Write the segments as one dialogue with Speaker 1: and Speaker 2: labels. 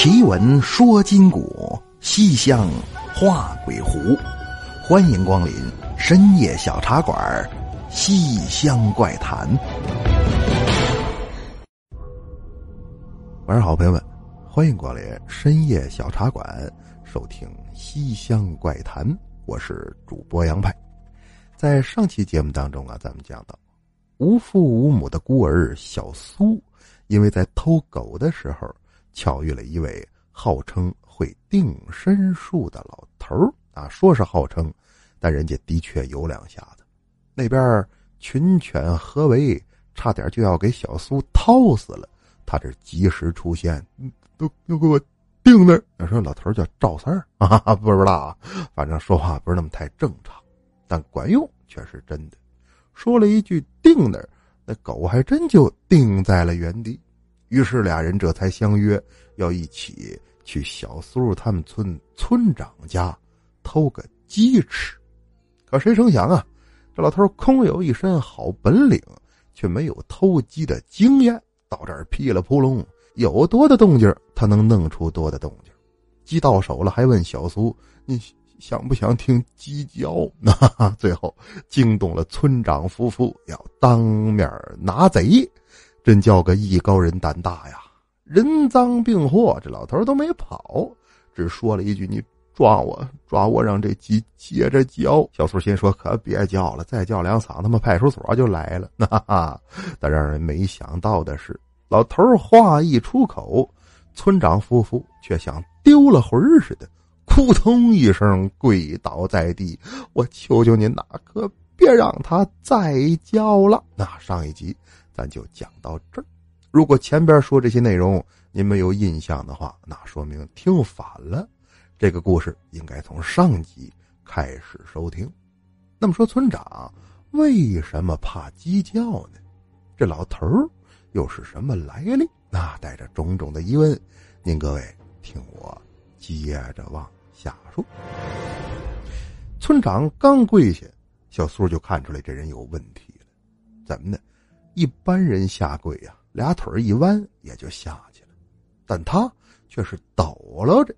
Speaker 1: 奇闻说今古，西厢画鬼狐。欢迎光临深夜小茶馆，《西厢怪谈》。晚上好，朋友们，欢迎光临深夜小茶馆，收听《西厢怪谈》。我是主播杨派。在上期节目当中啊，咱们讲到无父无母的孤儿小苏，因为在偷狗的时候。巧遇了一位号称会定身术的老头儿啊，说是号称，但人家的确有两下子。那边群犬合围，差点就要给小苏掏死了，他这及时出现，都都给我定那儿。说老头叫赵三儿 啊，不知道啊，反正说话不是那么太正常，但管用却是真的。说了一句定那儿，那狗还真就定在了原地。于是俩人这才相约要一起去小苏他们村村长家偷个鸡吃。可谁成想啊，这老头空有一身好本领，却没有偷鸡的经验。到这儿噼里扑隆，有多大动静，他能弄出多大动静。鸡到手了，还问小苏：“你想不想听鸡叫？”那 最后惊动了村长夫妇，要当面拿贼。真叫个艺高人胆大呀！人赃并获，这老头都没跑，只说了一句：“你抓我，抓我，让这鸡接着叫。”小苏心说：“可别叫了，再叫两嗓，他妈派出所就来了。”哈哈！但让人没想到的是，老头话一出口，村长夫妇却像丢了魂似的，扑通一声跪倒在地：“我求求您，呐可别让他再叫了！”那上一集。咱就讲到这儿。如果前边说这些内容您没有印象的话，那说明听反了。这个故事应该从上集开始收听。那么说，村长为什么怕鸡叫呢？这老头儿又是什么来历？那带着种种的疑问，您各位听我接着往下说。村长刚跪下，小苏就看出来这人有问题了。怎么呢？一般人下跪呀，俩腿一弯也就下去了，但他却是抖搂着，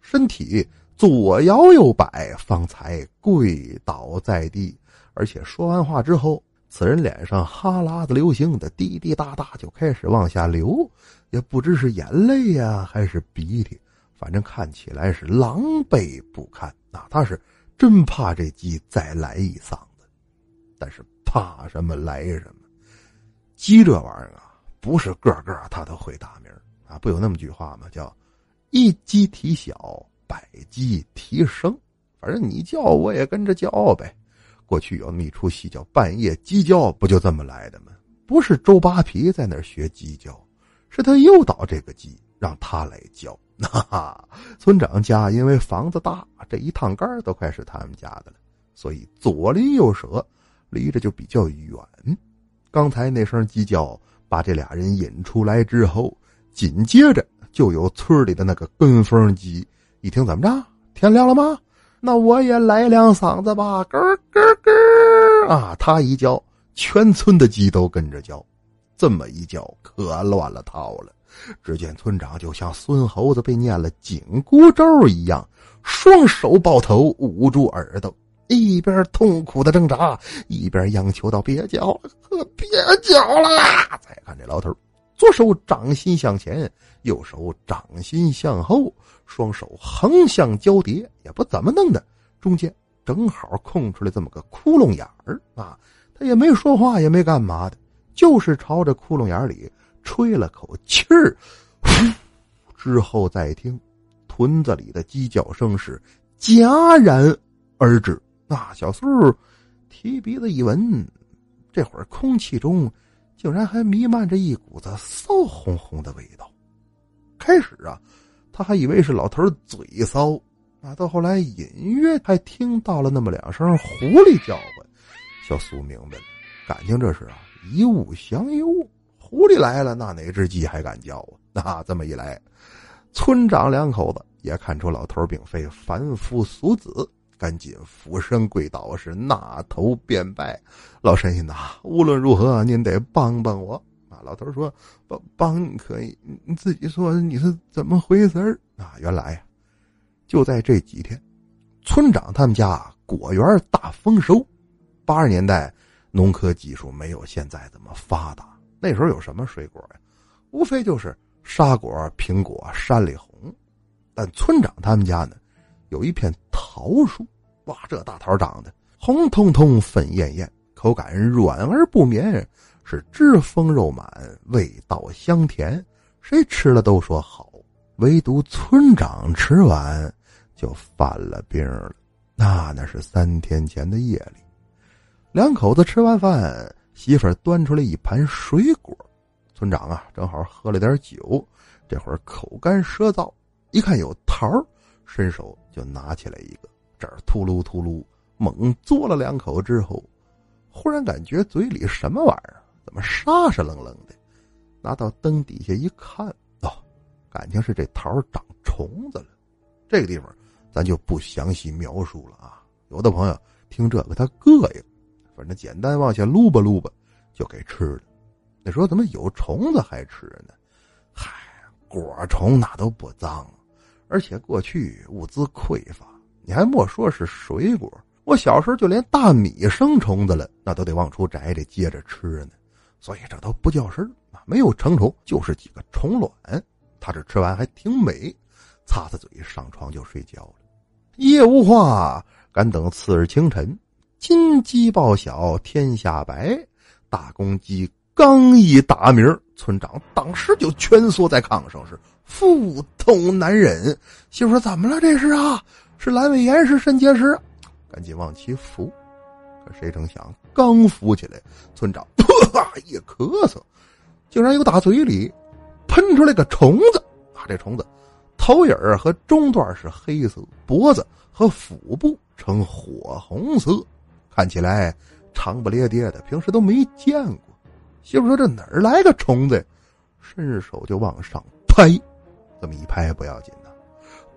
Speaker 1: 身体左摇右摆，方才跪倒在地。而且说完话之后，此人脸上哈喇子流星的滴滴答答就开始往下流，也不知是眼泪呀还是鼻涕，反正看起来是狼狈不堪。那他是真怕这鸡再来一嗓子，但是怕什么来什么。鸡这玩意儿啊，不是个个他都会打鸣啊！不有那么句话吗？叫“一鸡啼小，百鸡啼声”。反正你叫，我也跟着叫呗。过去有那么一出戏叫《半夜鸡叫》，不就这么来的吗？不是周扒皮在那儿学鸡叫，是他诱导这个鸡让他来叫。哈哈，村长家因为房子大，这一趟杆都快是他们家的了，所以左邻右舍离着就比较远。刚才那声鸡叫把这俩人引出来之后，紧接着就有村里的那个跟风鸡一听怎么着，天亮了吗？那我也来两嗓子吧，咯咯咯啊！他一叫，全村的鸡都跟着叫，这么一叫可乱了套了。只见村长就像孙猴子被念了紧箍咒一样，双手抱头捂住耳朵。一边痛苦的挣扎，一边央求道：“别叫了，可别叫了！”再看这老头，左手掌心向前，右手掌心向后，双手横向交叠，也不怎么弄的，中间正好空出来这么个窟窿眼儿啊！他也没说话，也没干嘛的，就是朝着窟窿眼里吹了口气儿，之后再听，屯子里的鸡叫声是戛然而止。那小苏提鼻子一闻，这会儿空气中竟然还弥漫着一股子骚烘烘的味道。开始啊，他还以为是老头儿嘴骚啊，到后来隐约还听到了那么两声狐狸叫唤。小苏明白了，感情这是啊一物降一物，狐狸来了，那哪只鸡还敢叫啊？那这么一来，村长两口子也看出老头并非凡夫俗子。赶紧俯身跪倒，是纳头便拜。老神仙呐，无论如何您得帮帮我啊，老头说：“帮帮你可以，你自己说你是怎么回事儿啊？”原来呀，就在这几天，村长他们家果园大丰收。八十年代，农科技术没有现在这么发达，那时候有什么水果呀？无非就是沙果、苹果、山里红。但村长他们家呢，有一片桃树，哇，这大桃长得红彤彤、粉艳艳，口感软而不绵。是汁丰肉满，味道香甜，谁吃了都说好。唯独村长吃完就犯了病了。那那是三天前的夜里，两口子吃完饭，媳妇儿端出来一盘水果。村长啊，正好喝了点酒，这会儿口干舌燥，一看有桃伸手就拿起来一个，这秃噜秃噜猛嘬了两口之后，忽然感觉嘴里什么玩意儿？怎么沙沙愣愣的？拿到灯底下一看，哦，感情是这桃长虫子了。这个地方咱就不详细描述了啊。有的朋友听这个他膈应，反正简单往下撸吧撸吧就给吃了。你说怎么有虫子还吃呢？嗨，果虫那都不脏，而且过去物资匮乏，你还莫说是水果。我小时候就连大米生虫子了，那都得往出摘着接着吃呢。所以这都不叫事儿啊，没有成虫，就是几个虫卵。他这吃完还挺美，擦擦嘴上床就睡觉了。夜无话，敢等次日清晨。金鸡报晓天下白，大公鸡刚一打鸣，村长当时就蜷缩在炕上，是腹痛难忍。媳妇说：“怎么了？这是啊？是阑尾炎？是肾结石？赶紧往起扶。”可谁成想，刚扶起来，村长。一咳嗽，竟然又打嘴里喷出来个虫子啊！这虫子头影儿和中段是黑色，脖子和腹部呈火红色，看起来长不咧咧的，平时都没见过。媳妇说：“这哪儿来个虫子？”伸手就往上拍，这么一拍不要紧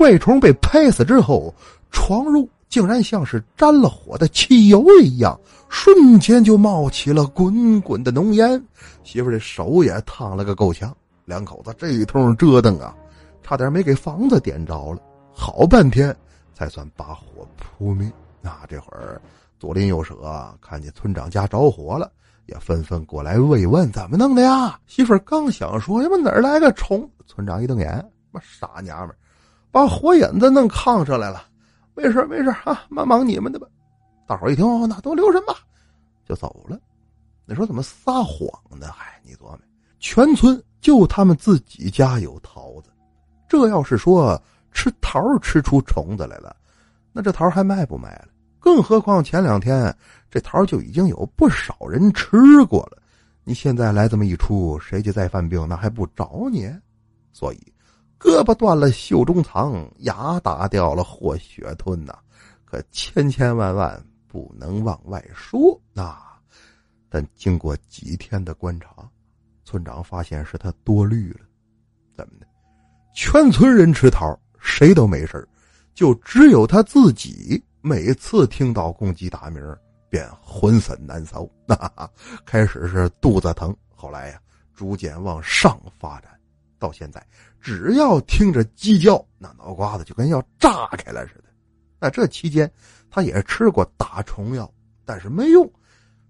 Speaker 1: 怪虫被拍死之后，床褥竟然像是沾了火的汽油一样。瞬间就冒起了滚滚的浓烟，媳妇的手也烫了个够呛。两口子这一通折腾啊，差点没给房子点着了。好半天才算把火扑灭。那这会儿左邻右舍看见村长家着火了，也纷纷过来慰问：“怎么弄的呀？”媳妇刚想说：“呀妈哪儿来个虫？”村长一瞪眼：“妈傻娘们，把火引子弄炕上来了。没事没事啊，忙忙你们的吧。”大伙一听，那都留神吧，就走了。你说怎么撒谎呢？嗨，你琢磨，全村就他们自己家有桃子，这要是说吃桃吃出虫子来了，那这桃还卖不卖了？更何况前两天这桃就已经有不少人吃过了，你现在来这么一出，谁家再犯病，那还不找你？所以，胳膊断了袖中藏，牙打掉了或血吞呐，可千千万万。不能往外说啊！但经过几天的观察，村长发现是他多虑了。怎么的？全村人吃桃，谁都没事就只有他自己每次听到公鸡打鸣，便浑身难受。开始是肚子疼，后来呀，逐渐往上发展，到现在只要听着鸡叫，那脑瓜子就跟要炸开了似的。那这期间。他也吃过打虫药，但是没用，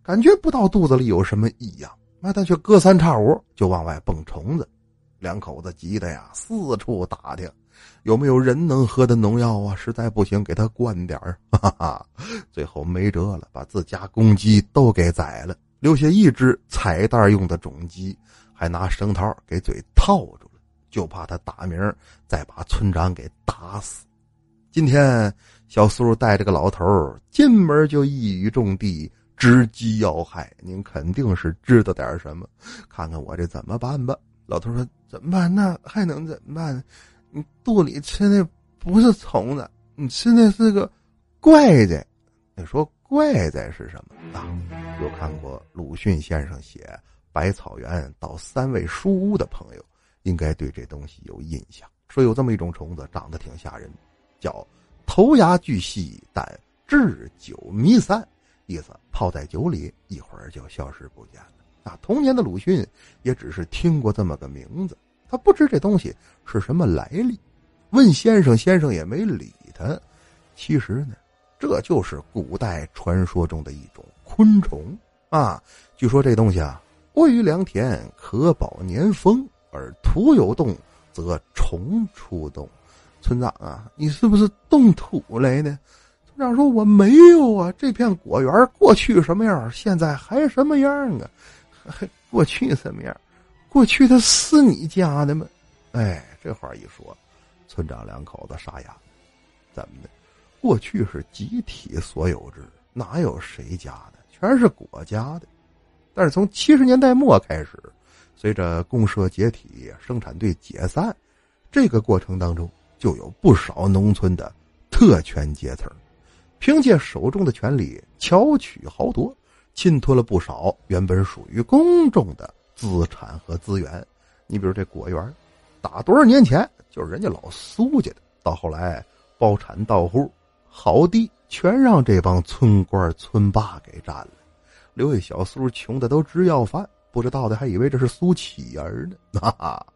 Speaker 1: 感觉不到肚子里有什么异样。那他却隔三差五就往外蹦虫子，两口子急得呀四处打听，有没有人能喝的农药啊？实在不行给他灌点儿。哈哈，最后没辙了，把自家公鸡都给宰了，留下一只彩蛋用的种鸡，还拿绳套给嘴套住了，就怕他打鸣再把村长给打死。今天。小苏带着个老头进门就一语中的直击要害，您肯定是知道点什么，看看我这怎么办吧。老头说：“怎么办？那还能怎么办？你肚里吃的不是虫子，你吃的是个怪哉。你说怪哉是什么啊？有看过鲁迅先生写《百草园到三味书屋》的朋友，应该对这东西有印象。说有这么一种虫子，长得挺吓人，叫。头牙巨细，但治久弥散，意思泡在酒里，一会儿就消失不见了。啊，童年的鲁迅也只是听过这么个名字，他不知这东西是什么来历。问先生，先生也没理他。其实呢，这就是古代传说中的一种昆虫啊。据说这东西啊，卧于良田，可保年丰，而土有动，则虫出动。村长啊，你是不是动土来的？村长说：“我没有啊，这片果园过去什么样，现在还什么样啊？还 过去什么样？过去的是你家的吗？”哎，这话一说，村长两口子傻眼了。怎么的？过去是集体所有制，哪有谁家的？全是国家的。但是从七十年代末开始，随着公社解体、生产队解散，这个过程当中。就有不少农村的特权阶层，凭借手中的权力巧取豪夺，侵吞了不少原本属于公众的资产和资源。你比如这果园，打多少年前就是人家老苏家的，到后来包产到户，好地全让这帮村官村霸给占了，留下小苏穷的都直要饭，不知道的还以为这是苏乞儿呢，哈哈。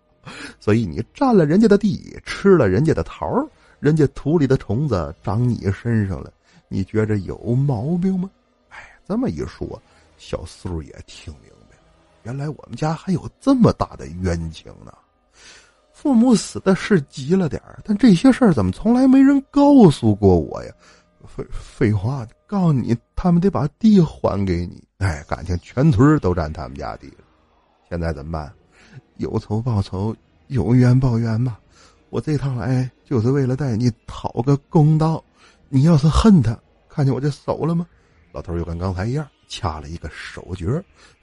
Speaker 1: 所以你占了人家的地，吃了人家的桃人家土里的虫子长你身上了，你觉着有毛病吗？哎，这么一说，小苏也听明白了，原来我们家还有这么大的冤情呢。父母死的是急了点但这些事儿怎么从来没人告诉过我呀？废废话，告诉你，他们得把地还给你。哎，感情全村都占他们家地了，现在怎么办？有仇报仇，有冤报冤吧。我这趟来就是为了带你讨个公道。你要是恨他，看见我这手了吗？老头又跟刚才一样，掐了一个手诀，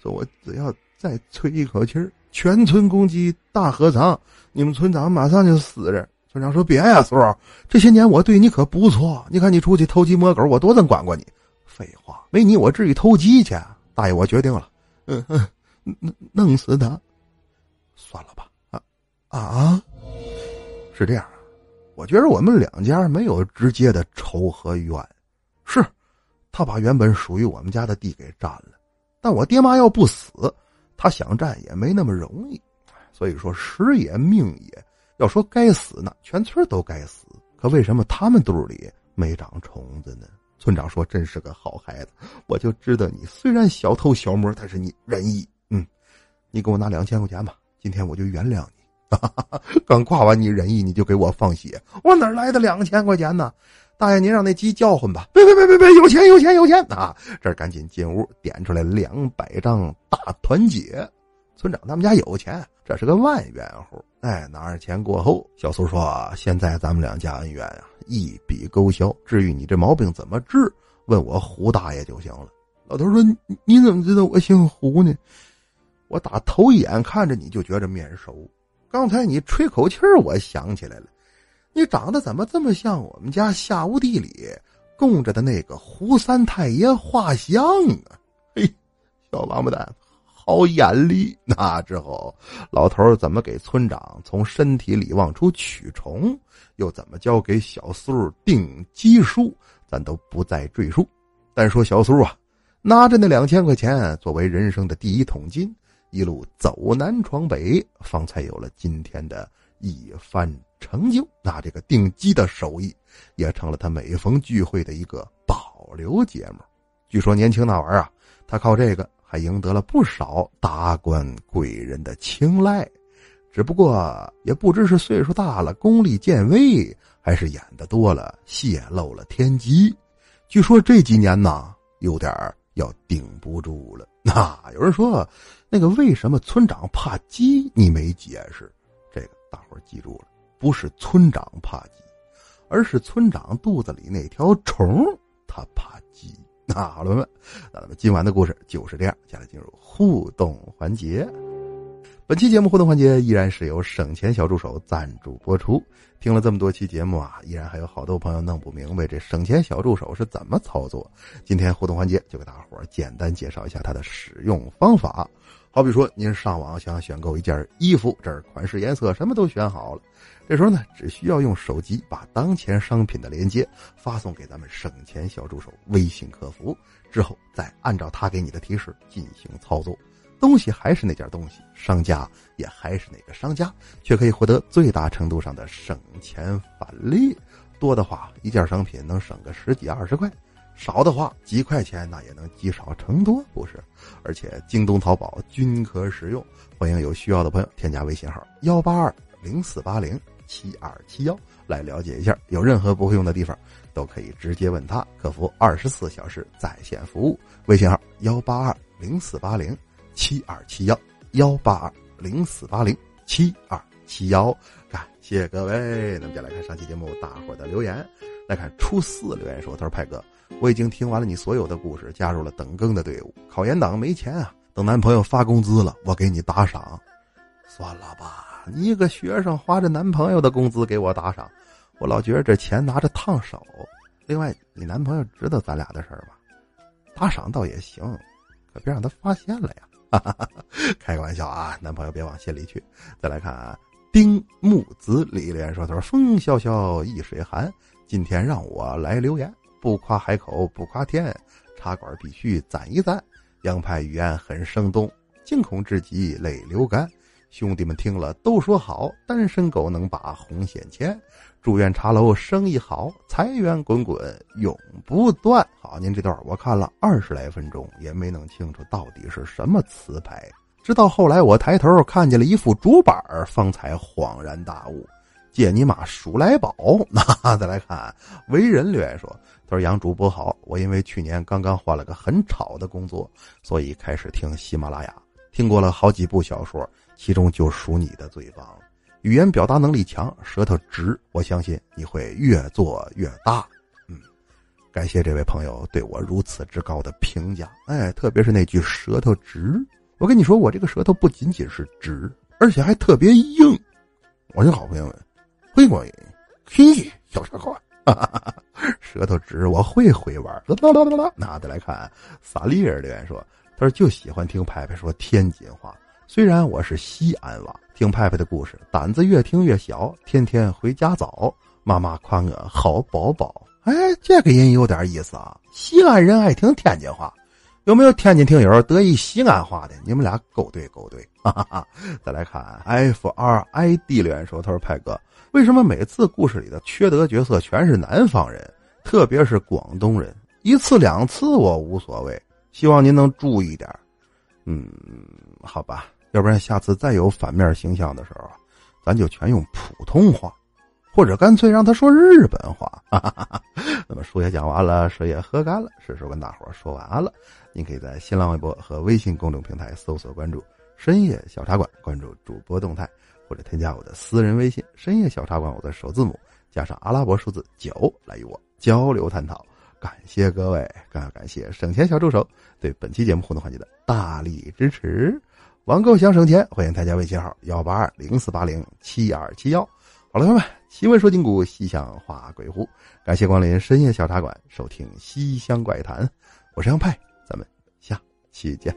Speaker 1: 说我只要再吹一口气，全村公鸡大合唱，你们村长马上就死了。村长说：“别呀，叔，这些年我对你可不错。你看你出去偷鸡摸狗，我多能管管你。废话，没你我至于偷鸡去？大爷，我决定了，嗯嗯，弄弄死他。”算了吧，啊啊，是这样，我觉得我们两家没有直接的仇和怨，是，他把原本属于我们家的地给占了，但我爹妈要不死，他想占也没那么容易，所以说时也命也，要说该死呢，全村都该死，可为什么他们肚里没长虫子呢？村长说：“真是个好孩子，我就知道你虽然小偷小摸，但是你仁义，嗯，你给我拿两千块钱吧。”今天我就原谅你，刚夸完你仁义，你就给我放血，我哪来的两千块钱呢？大爷，您让那鸡叫唤吧！别别别别别，有钱有钱有钱啊！这赶紧进屋，点出来两百张大团结。村长他们家有钱，这是个万元户。哎，拿着钱过后，小苏说：“现在咱们两家恩怨啊，一笔勾销。至于你这毛病怎么治，问我胡大爷就行了。”老头说：“你怎么知道我姓胡呢？”我打头一眼看着你就觉着面熟，刚才你吹口气儿，我想起来了，你长得怎么这么像我们家下屋地里供着的那个胡三太爷画像啊？嘿，小王八蛋，好眼力！那之后，老头怎么给村长从身体里往出取虫，又怎么教给小苏定基书，咱都不再赘述。单说小苏啊，拿着那两千块钱作为人生的第一桶金。一路走南闯北，方才有了今天的一番成就。那这个定鸡的手艺，也成了他每逢聚会的一个保留节目。据说年轻那玩意儿啊，他靠这个还赢得了不少达官贵人的青睐。只不过也不知是岁数大了，功力渐微，还是演的多了，泄露了天机。据说这几年呐，有点要顶不住了。那有人说。那个为什么村长怕鸡？你没解释，这个大伙儿记住了，不是村长怕鸡，而是村长肚子里那条虫他怕鸡。那 好了，朋友们，那咱们今晚的故事就是这样，接下来进入互动环节。本期节目互动环节依然是由省钱小助手赞助播出。听了这么多期节目啊，依然还有好多朋友弄不明白这省钱小助手是怎么操作。今天互动环节就给大伙儿简单介绍一下它的使用方法。好比说，您上网想选购一件衣服，这儿款式、颜色什么都选好了。这时候呢，只需要用手机把当前商品的链接发送给咱们省钱小助手微信客服，之后再按照他给你的提示进行操作。东西还是那件东西，商家也还是那个商家，却可以获得最大程度上的省钱返利。多的话，一件商品能省个十几二十块；少的话，几块钱那也能积少成多，不是？而且京东、淘宝均可使用。欢迎有需要的朋友添加微信号幺八二零四八零七二七幺来了解一下。有任何不会用的地方，都可以直接问他，客服二十四小时在线服务。微信号幺八二零四八零七二七幺幺八二零四八零七二七幺。感谢各位，那么接下来看上期节目大伙的留言，来看初四留言说：“他说派哥，我已经听完了你所有的故事，加入了等更的队伍。考研党没钱啊，等男朋友发工资了，我给你打赏。算了吧，一个学生花着男朋友的工资给我打赏，我老觉得这钱拿着烫手。另外，你男朋友知道咱俩的事儿吧？打赏倒也行，可别让他发现了呀。开个玩笑啊，男朋友别往心里去。再来看啊。”丁木子李连说：“他说风萧萧易水寒，今天让我来留言，不夸海口不夸天，茶馆必须赞一赞。洋派语言很生动，惊恐至极泪流干。兄弟们听了都说好，单身狗能把红线牵。祝愿茶楼生意好，财源滚滚永不断。好，您这段我看了二十来分钟，也没弄清楚到底是什么词牌。”直到后来，我抬头看见了一副竹板方才恍然大悟。借你妈数来宝！那再来看，为人留言说：“他说杨主播好，我因为去年刚刚换了个很吵的工作，所以开始听喜马拉雅，听过了好几部小说，其中就属你的最棒。语言表达能力强，舌头直，我相信你会越做越大。”嗯，感谢这位朋友对我如此之高的评价。哎，特别是那句“舌头直”。我跟你说，我这个舌头不仅仅是直，而且还特别硬。我的好朋友们，会过瘾，嘿，小傻瓜，舌头直，我会会玩。啦啦啦啦，那再来看萨利尔留言说，他说就喜欢听派派说天津话。虽然我是西安娃，听派派的故事，胆子越听越小。天天回家早，妈妈夸我好宝宝。哎，这个人有点意思啊。西安人爱听天津话。有没有天津听友得意西安话的？你们俩勾兑勾兑。哈哈哈。再来看 F R I D 留言说：“他说派哥，为什么每次故事里的缺德角色全是南方人，特别是广东人？一次两次我无所谓，希望您能注意点。嗯，好吧，要不然下次再有反面形象的时候，咱就全用普通话，或者干脆让他说日本话。哈哈哈。那么书也讲完了，水也喝干了，是时候跟大伙说晚安了。”您可以在新浪微博和微信公众平台搜索关注“深夜小茶馆”，关注主播动态，或者添加我的私人微信“深夜小茶馆”，我的首字母加上阿拉伯数字九来与我交流探讨。感谢各位，更要感谢省钱小助手对本期节目互动环节的大力支持。网购想省钱，欢迎添加微信号幺八二零四八零七二七幺。好了，朋友们，奇闻说今古，西乡话鬼狐，感谢光临深夜小茶馆，收听西乡怪谈，我是杨派。咱们下期见。